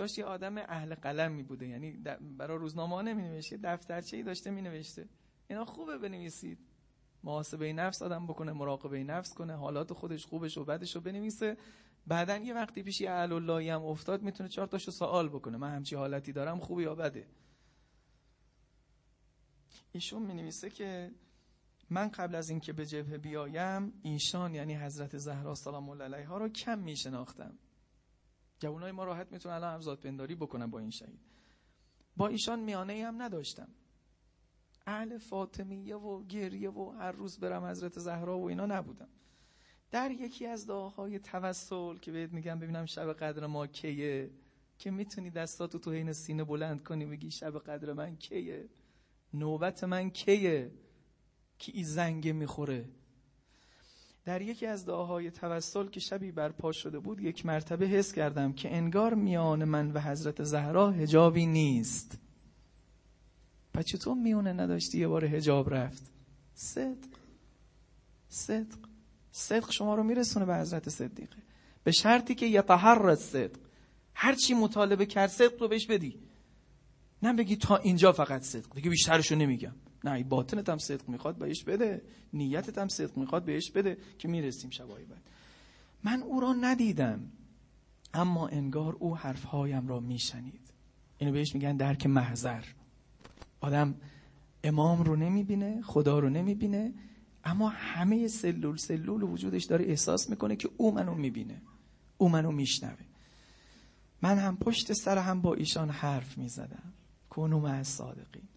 یادداشتاش یه آدم اهل قلمی بوده. یعنی برای روزنامه نمی نوشته دفترچه ای داشته می نوشته اینا خوبه بنویسید. محاسبه نفس آدم بکنه مراقبه نفس کنه حالات خودش خوبش و بدش رو بنویسه. بعدا یه وقتی پیش یه اللهی هم افتاد می‌تونه چهار تاشو سوال بکنه. من همچی حالتی دارم خوبه یا بده؟ ایشون می نویسه که من قبل از اینکه به جبهه بیایم ایشان یعنی حضرت زهرا سلام الله علیها رو کم می شناختم جوانای ما راحت می‌تونن الان همزاد پنداری بکنن با این شهید. با ایشان میانه ای هم نداشتم. اهل فاطمیه و گریه و هر روز برم حضرت زهرا و اینا نبودم. در یکی از دعاهای توسل که بهت میگم ببینم شب قدر ما کیه که می‌تونی دستاتو تو حین سینه بلند کنی بگی شب قدر من کیه؟ نوبت من کیه؟ که این زنگ می‌خوره؟ در یکی از دعاهای توسل که شبی برپا شده بود یک مرتبه حس کردم که انگار میان من و حضرت زهرا هجابی نیست. پس چطور میونه نداشتی یه بار هجاب رفت؟ صدق. صدق. صدق شما رو میرسونه به حضرت صدیقه به شرطی که یطهر صدق. هر چی مطالبه کرد صدق رو بهش بدی. نه بگی تا اینجا فقط صدق. دیگه بیشترشو نمیگم. نه باطنت هم صدق می‌خواد بهش بده. نیتت هم صدق می‌خواد بهش بده که می‌رسیم شبای بعد. من او را ندیدم اما انگار او حرفهایم را میشنید. اینو بهش میگن درک محضر. آدم امام رو نمی‌بینه خدا رو نمی‌بینه اما همه سلول سلول وجودش داره احساس می‌کنه که او منو می‌بینه او منو میشنوه. من هم پشت سر هم با ایشان حرف می‌زدم. کنوم از صادقین.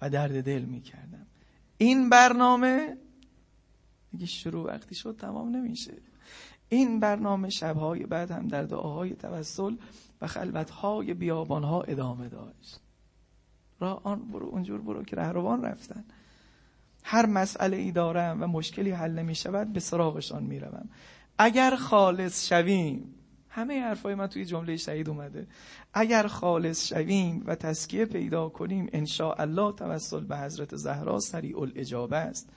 و درد دل می‌کردم. این برنامه دیگه شروع وقتی شد تمام نمیشه. این برنامه شبهای بعد هم در دعاهای توسل و خلوتهای بیابانها ادامه داشت. را آن برو اونجور برو که رهروان رفتن. هر مسئله ای دارم و مشکلی حل نمی شود به سراغشان می روم. اگر خالص شویم همه حرفای من توی جمله شهید اومده. اگر خالص شویم و تسکیه پیدا کنیم ان الله توسل به حضرت زهرا سریع الاجابه است.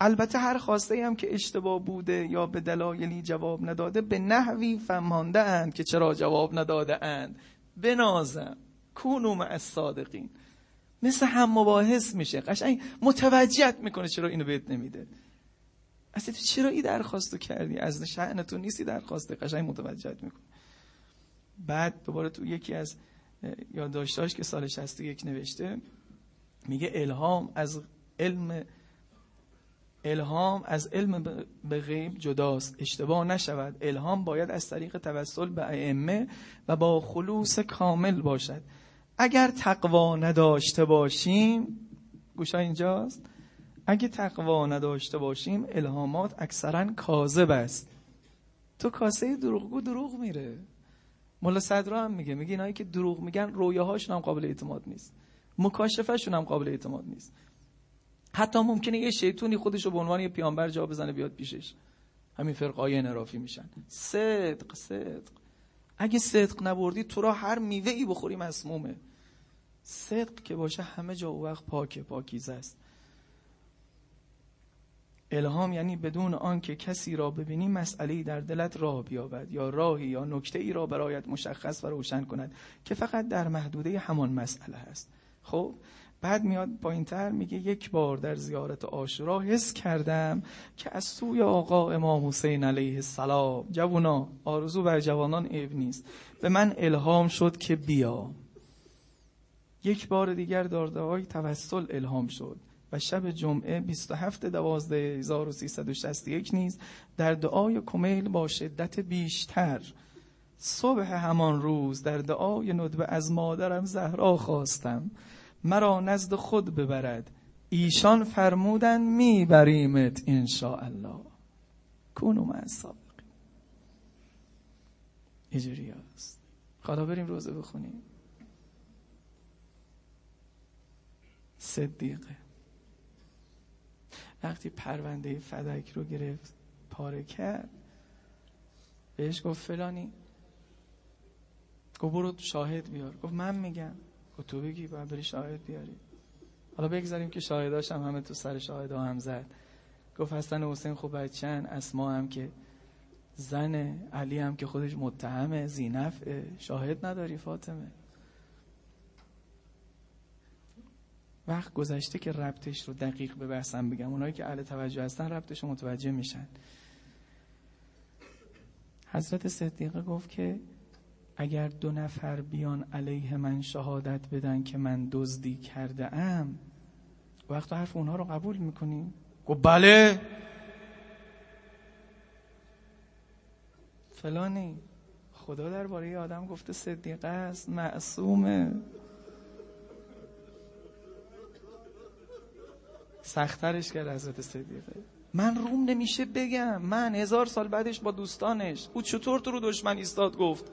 البته هر خواسته هم که اشتباه بوده یا به دلایلی جواب نداده به نحوی فهمانده اند که چرا جواب نداده اند. بنازم کونو مع الصادقین. مثل هم مباحث میشه. قشنگ متوجهت می‌کنه چرا اینو بهت نمیده. اصلا تو چرا این درخواستو کردی؟ از شأن تو نیستی درخواسته قشنگ متوجهت می‌کنه بعد دوباره تو یکی از یادداشتاش که سال 61 نوشته میگه الهام از علم الهام از علم به غیب جداست. اشتباه نشود. الهام باید از طریق توسل به ائمه و با خلوص کامل باشد. اگر تقوا نداشته باشیم گوشا اینجاست؟ اگه تقوا نداشته باشیم الهامات اکثرا کاذب است. تو کاسه دروغگو دروغ میره. مولا صدرا هم میگه میگه اینایی که دروغ میگن رویاهاشون هم قابل اعتماد نیست. مکاشفهشون هم قابل اعتماد نیست. حتی ممکنه یه شیطونی خودش رو به عنوان یه پیامبر جا بزنه بیاد پیشش. همین فرقای انرافی میشن. صدق صدق. اگه صدق نبردی تو را هر میوه ای بخوری مسمومه. صدق که باشه همه جا وقت پاکه پاکیزه است. الهام یعنی بدون آنکه کسی را ببینی مسئله در دلت راه بیابد یا راهی یا نکته ای را برایت مشخص و روشن کند که فقط در محدوده همان مسئله است. خب بعد میاد تر میگه یک بار در زیارت آشورا حس کردم که از سوی آقا امام حسین علیه السلام. جوونا آرزو بر جوانان عیب نیست. به من الهام شد که بیا یک بار دیگر داردهای توسل الهام شد. و شب جمعه 27 دوازده 1361 نیز در دعای کمیل با شدت بیشتر. صبح همان روز در دعای ندبه از مادرم زهرا خواستم. مرا نزد خود ببرد. ایشان فرمودن میبریمت الله کونو مع الصادقین اینجوری هست خدا بریم روزه بخونیم. صدیقه. وقتی پرونده فدک رو گرفت پاره کرد. بهش گفت فلانی. گفت برو شاهد بیار. گفت من میگم. گفت تو بگی باید بری شاهد بیاری. حالا بگذاریم که شاهداش هم همه تو سر شاهد هم زد. گفت حسن حسین خوب بچن اسما هم که زن علی هم که خودش متهمه زینف شاهد نداری فاطمه. وقت گذشته که ربطش رو دقیق به بحثم بگم. اونایی که اهل توجه هستن ربطش رو متوجه میشن. حضرت صدیقه گفت که اگر دو نفر بیان علیه من شهادت بدن که من دزدی کرده ام وقت حرف اونها رو قبول می‌کنی؟ گفت بله. فلانی. خدا درباره آدم گفته صدیقه است معصومه. سخترش کرد حضرت صدیقه من روم نمیشه بگم. من هزار سال بعدش با دوستانش. او چطور تو رو دشمن ایستاد گفت.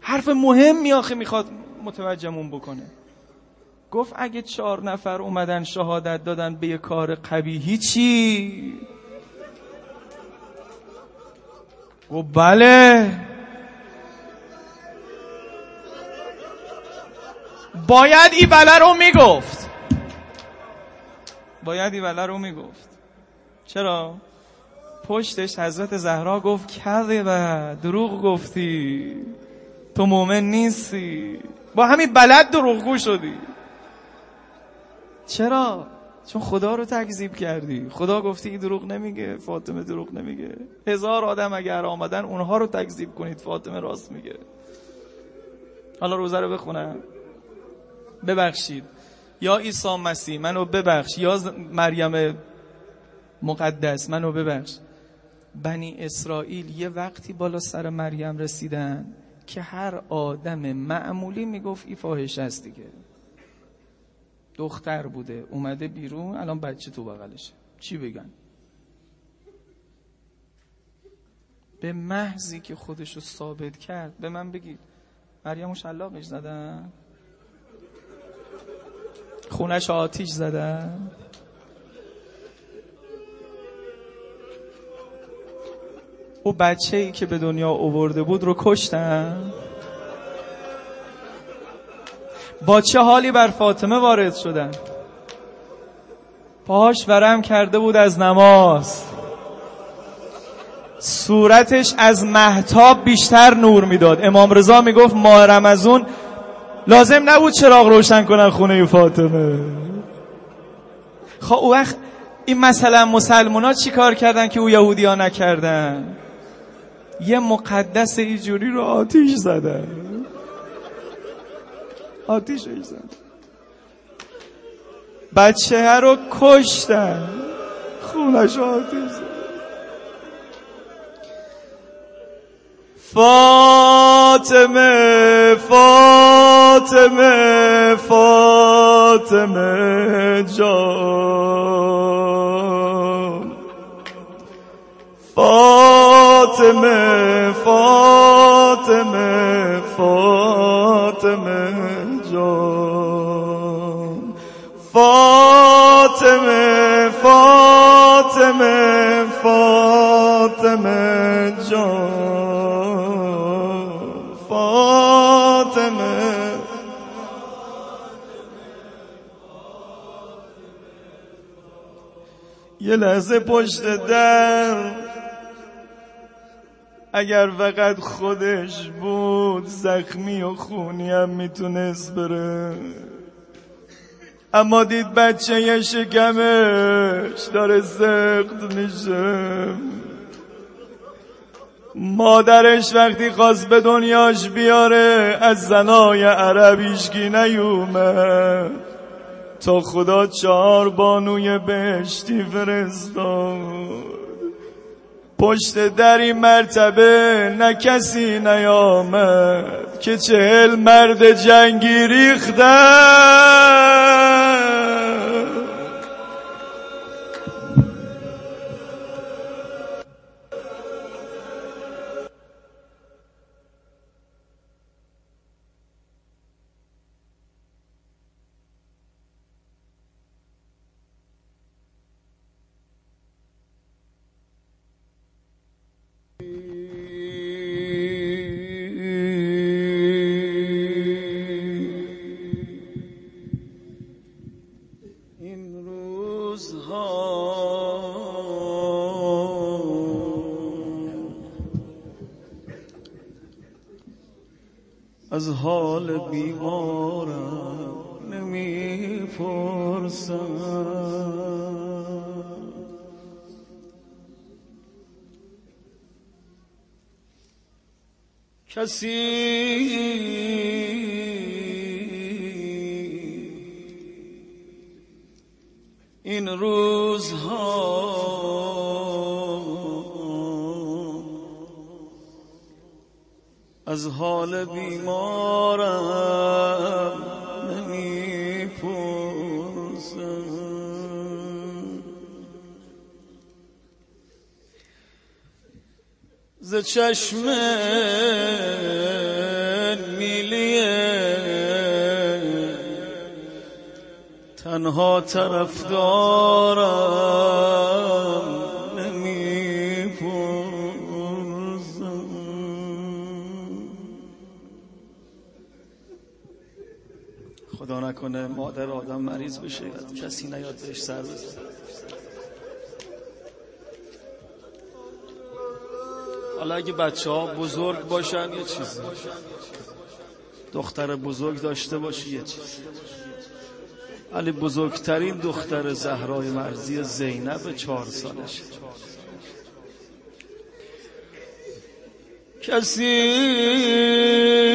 حرف مهم آخه می‌خواد متوجهمون بکنه. گفت اگه چهار نفر اومدن شهادت دادن به یه کار قبیهی چی گفت بله. باید ای بله رو می‌گفت. باید ای بله رو می‌گفت. چرا؟ پشتش حضرت زهرا گفت کذبه دروغ گفتی. تو مؤمن نیستی. با همین بلد دروغگو شدی. چرا؟ چون خدا رو تکذیب کردی. خدا گفتی این دروغ نمیگه فاطمه دروغ نمیگه. هزار آدم اگر آمدن اونها رو تکذیب کنید فاطمه راست میگه. حالا روزه رو بخونم. ببخشید. یا عیسی مسیح منو ببخش. یا مریم مقدس منو ببخش. بنی اسرائیل یه وقتی بالا سر مریم رسیدن که هر آدم معمولی می‌گفت ای فاحش است دیگه. دختر بوده اومده بیرون الان بچه تو بغلشه. چی بگن؟ به محضی که خودشو ثابت کرد به من بگید. مریم شلاقش زدن؟ خونش آتیش زدن. او بچه ای که به دنیا اوورده بود رو کشتن. با چه حالی بر فاطمه وارد شدن؟ پاهاش ورم کرده بود از نماز. صورتش از محتاب بیشتر نور می‌داد. امام رضا می‌گفت ماه رمزون لازم نبود چراغ روشن کنن خونه فاطمه. خب او وقت این مثلا مسلمان ها چی کار کردن که او یهودی ها نکردن؟ یه مقدس ایجوری رو آتیش زدن. آتیش زدن. بچه رو کشتن. خونش آتیش زدن. فاطمه فاطمه فاطمه جان. فاطمه فاطمه فاطمه جان. فاطمه فاطمه فاطمه جان. فاطمه. یه لحظه پشت در. اگر فقط خودش بود زخمی و خونی هم می‌تونست بره. اما دید بچه یه شکمش داره سخت میشه. مادرش وقتی خواست به دنیاش بیاره از زنای عربیشگی نیومد. تا خدا چهار بانوی بهشتی فرستاد. پشت در این مرتبه نه کسی نیامد که چهل مرد جنگی ریختن. از حال بیمارم نمی کسی این روزها از حال بیمارم نمی ز چشم میلیه تنها طرف دارم نکنه مادر آدم مریض بشه کسی نیاد بهش سر بزن حالا اگه بچه ها بزرگ باشن یه چیزی دختر بزرگ داشته باشی یه چیز. علی بزرگترین دختر زهرای مرزی زینب چهار سالش کسی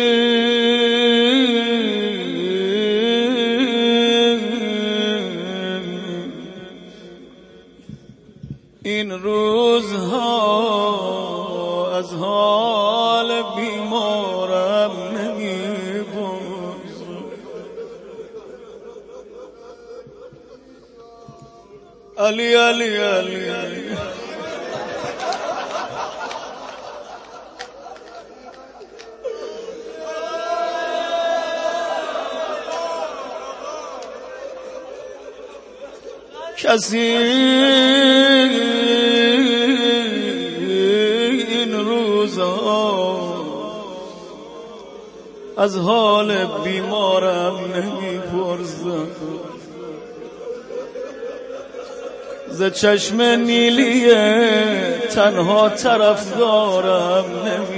کسی از حال بیمارم نمی‌پرسم. ز چشم نیلیه تنها طرف دارم نمی‌پرسم.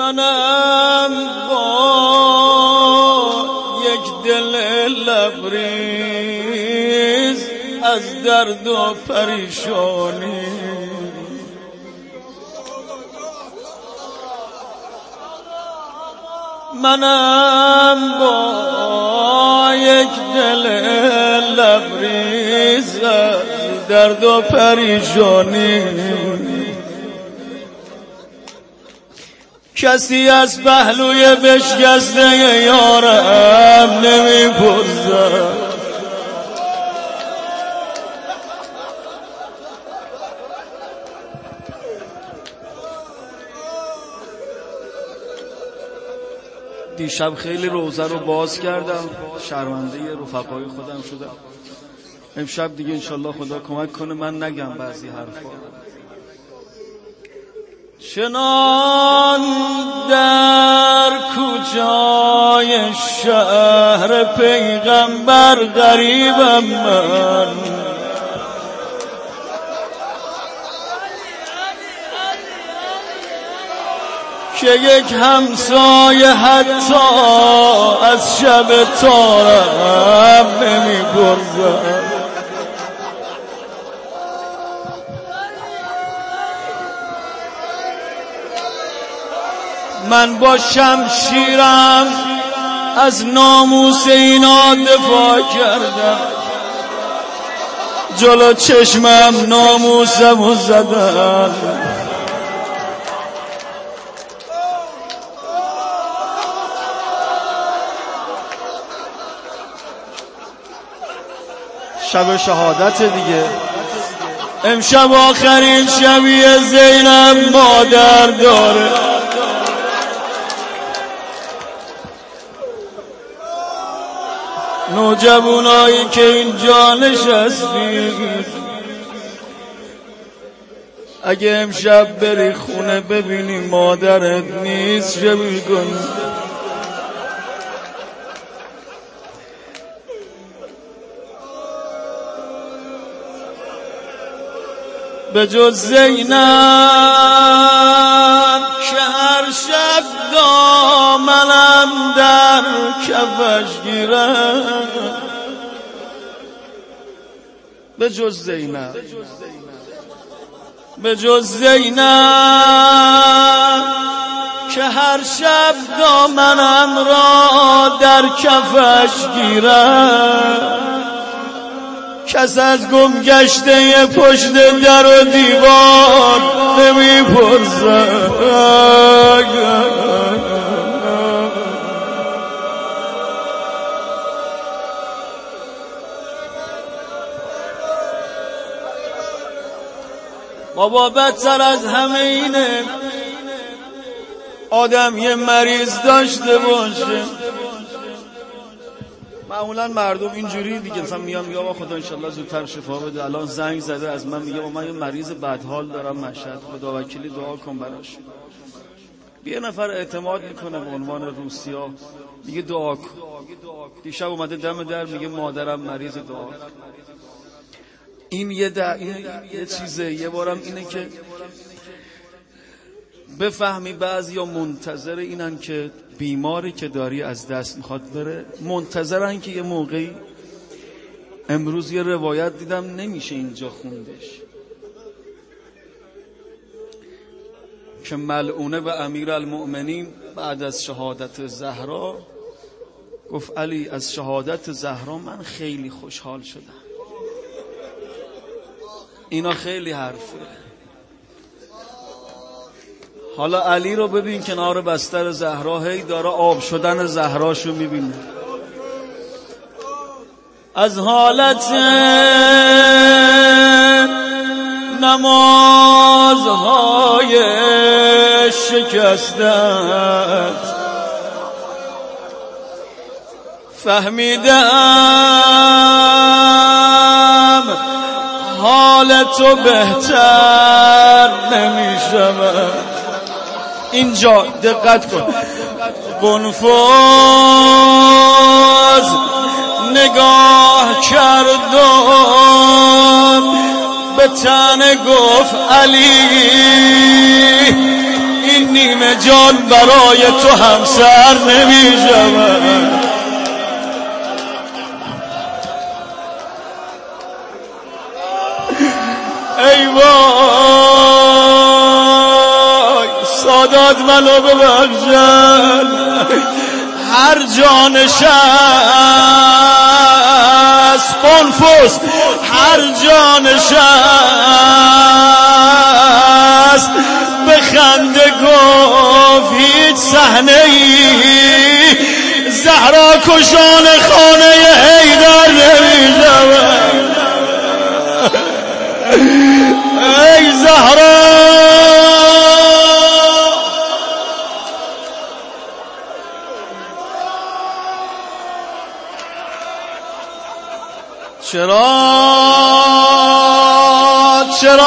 منم با یک دل لبری از درد و پریشانی. منم با یک دل لبریز درد و پریشانی. کسی از پهلوی بشکسته یارم نمی‌پرسد دیشب خیلی روزه رو باز کردم. شرمنده رفقای خودم شدم. امشب دیگه انشالله خدا کمک کنه. من نگم بعضی حرفا. چنان در کجای شهر پیغمبر غریبم من؟ که یک همسایه حتی از شب تارم نمی من با شمشیرم از ناموس اینا دفاع کردم. جلو چشمم ناموسم زدم. شب شهادت دیگه. امشب آخرین شبیه زینب مادر داره. ما جوانایی که اینجا نشستیم اگه امشب بری خونه ببینی مادرت نیست چه می‌کنی؟ به جز زینب که هر شب دامنم در کفش گیرم به جز زینب. به جز زینب. که هر شب دامنم را در کفش گیرم کس از گم گشته پشت در و دیوار نمی بابا بدتر از همه اینه. آدم یه مریض داشته باشه. معمولا مردم اینجوری دیگه مثلا میام میگم خدا انشالله زودتر شفا بده. الان زنگ زده از من میگه من یه مریض بدحال دارم مشهد. خدا وکیلی دعا کن براش. یه نفر اعتماد می‌کنه به عنوان روسیا. میگه دعا کن. دیشب اومده دم در میگه مادرم مریض دعا. این یه, این یه چیزه. یه بارم اینه که بفهمی بعضی یا منتظر اینن که بیماری که داری از دست می‌خواد بره. منتظرن که یه موقعی امروز یه روایت دیدم نمیشه اینجا خوندش. که ملعونه و امیر المؤمنین بعد از شهادت زهرا گفت علی از شهادت زهرا من خیلی خوشحال شدم. اینا خیلی حرفه. حالا علی رو ببین کنار بستر زهرا هی داره آب شدن زهراشو می‌بینه. از حالت نمازهای شکستت. فهمیدم حال تو بهتر نمی‌شود. اینجا دقت کن. قنفوز نگاه کردم به تن گفت علی این نیمه جان برای تو همسر نمی شود سادات منو ببخشن هر است قنفوس هر جانش است به خنده گفت هیچ صحنه ای زهرا کشان خانه چرا؟ چرا؟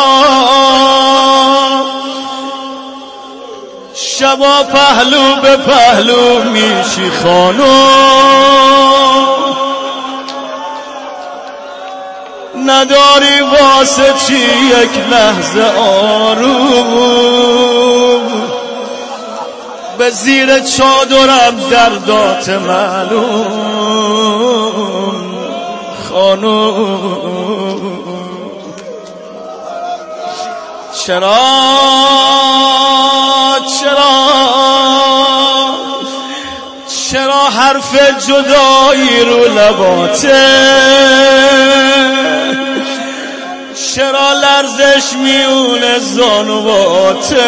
شبا پهلو به پهلو میشی خانو. نداری واسه چی یک لحظه آروم. به زیر چادرم دردات معلوم. خانوم چرا؟ چرا؟ چرا حرف جدایی رو لباته چرا لرزش میونه زانواته؟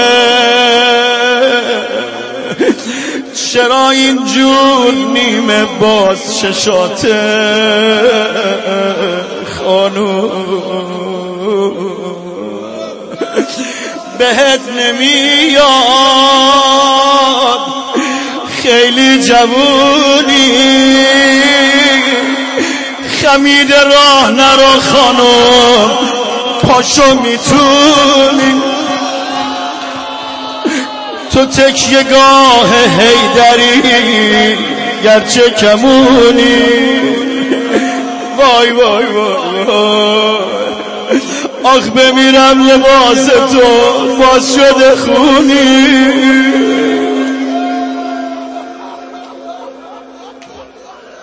چرا اینجور نیمه باز ششات خانو؟ بهت نمیاد خیلی جوونی. خمید راه نرو خانم پاشو می‌تونی. تو تکیه گاه هیدری گرچه کمونی. وای وای وای آخ بمیرم لباس تو باز شده خونی.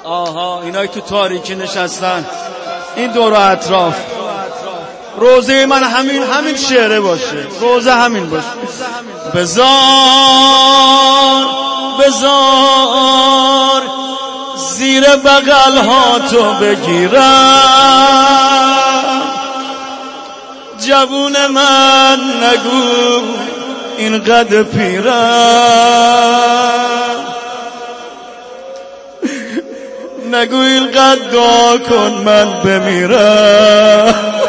آها اینایی تو تاریکی نشستن. این دور اطراف. روزه من همین همین شعره باشه. روزه همین باشه. بزار بزار زیر بغل ها تو بگیرم. جوون من نگو این قد پیرم. نگو این قد دعا کن من بمیرم.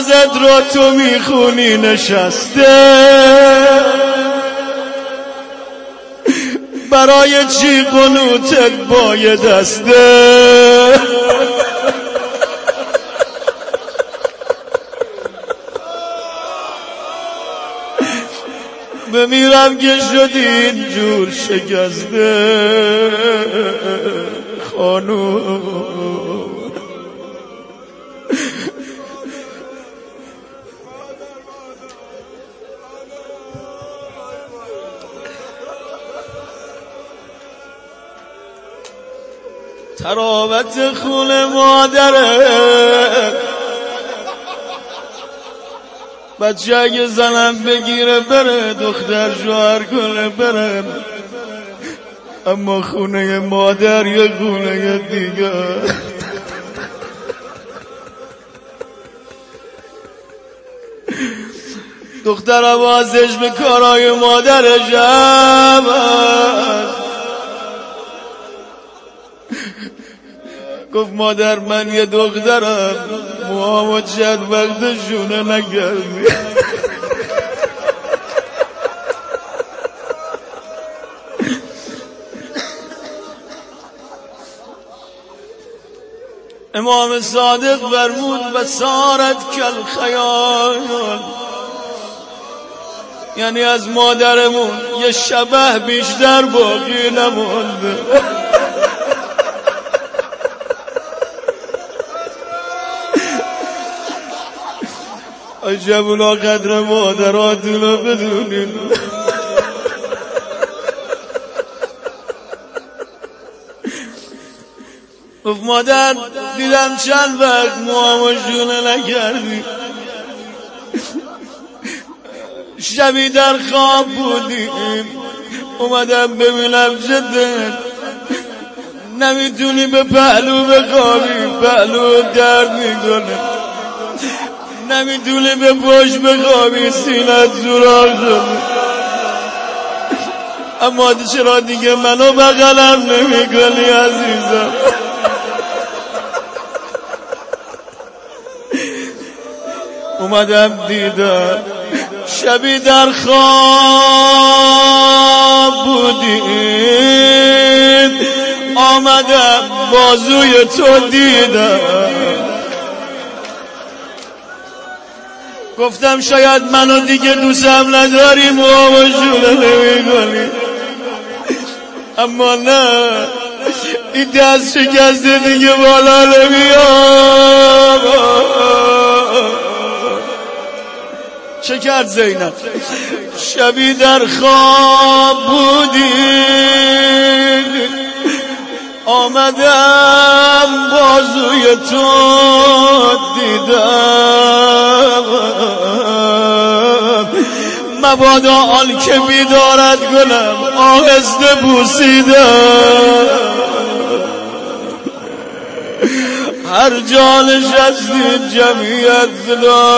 نمازت رو تو می‌خونی نشسته. برای چی قنوتت باید دسته؟ بمیرم که شدین جور شکسته. خانوم. تراوت خون مادره. بچه اگه زنم بگیره بره دختر شوهر کنه بره. اما خونه مادر یه خونه دیگه. دختر عوازش به کارای مادرش گفت مادر من یه دخترم. موامو چند وقت شونه نگردی امام صادق فرمود و سارت کل خیال یعنی از مادرمون یه شبه بیشتر باقی نمونده عجب اونا قدر مادراتون رو بدونین. گفت مادر دیدم چند وقت موامشونه نکردی. شبی در خواب بودیم. اومدم ببینم جدن نمی‌تونی به پهلو بخوابی. پهلو درد می‌کنه. نمی‌دونه به پاش بخوابی سینت زورار شده. اما چرا دیگه منو بغلم نمی کنی عزیزم؟ اومدم دیدم شبی در خواب بودید آمدم بازوی تو دیدم. گفتم شاید منو دیگه دوستم نداری موامشونه نمی کنی اما نه این دست شکسته دیگه بالا نمیام چه کرد زینب؟ شبی در خواب بودی. آمدم بازوی تو دیدم. مبادا آن که بیدارد گلم آهسته بوسیدم هر جانش از جمعیت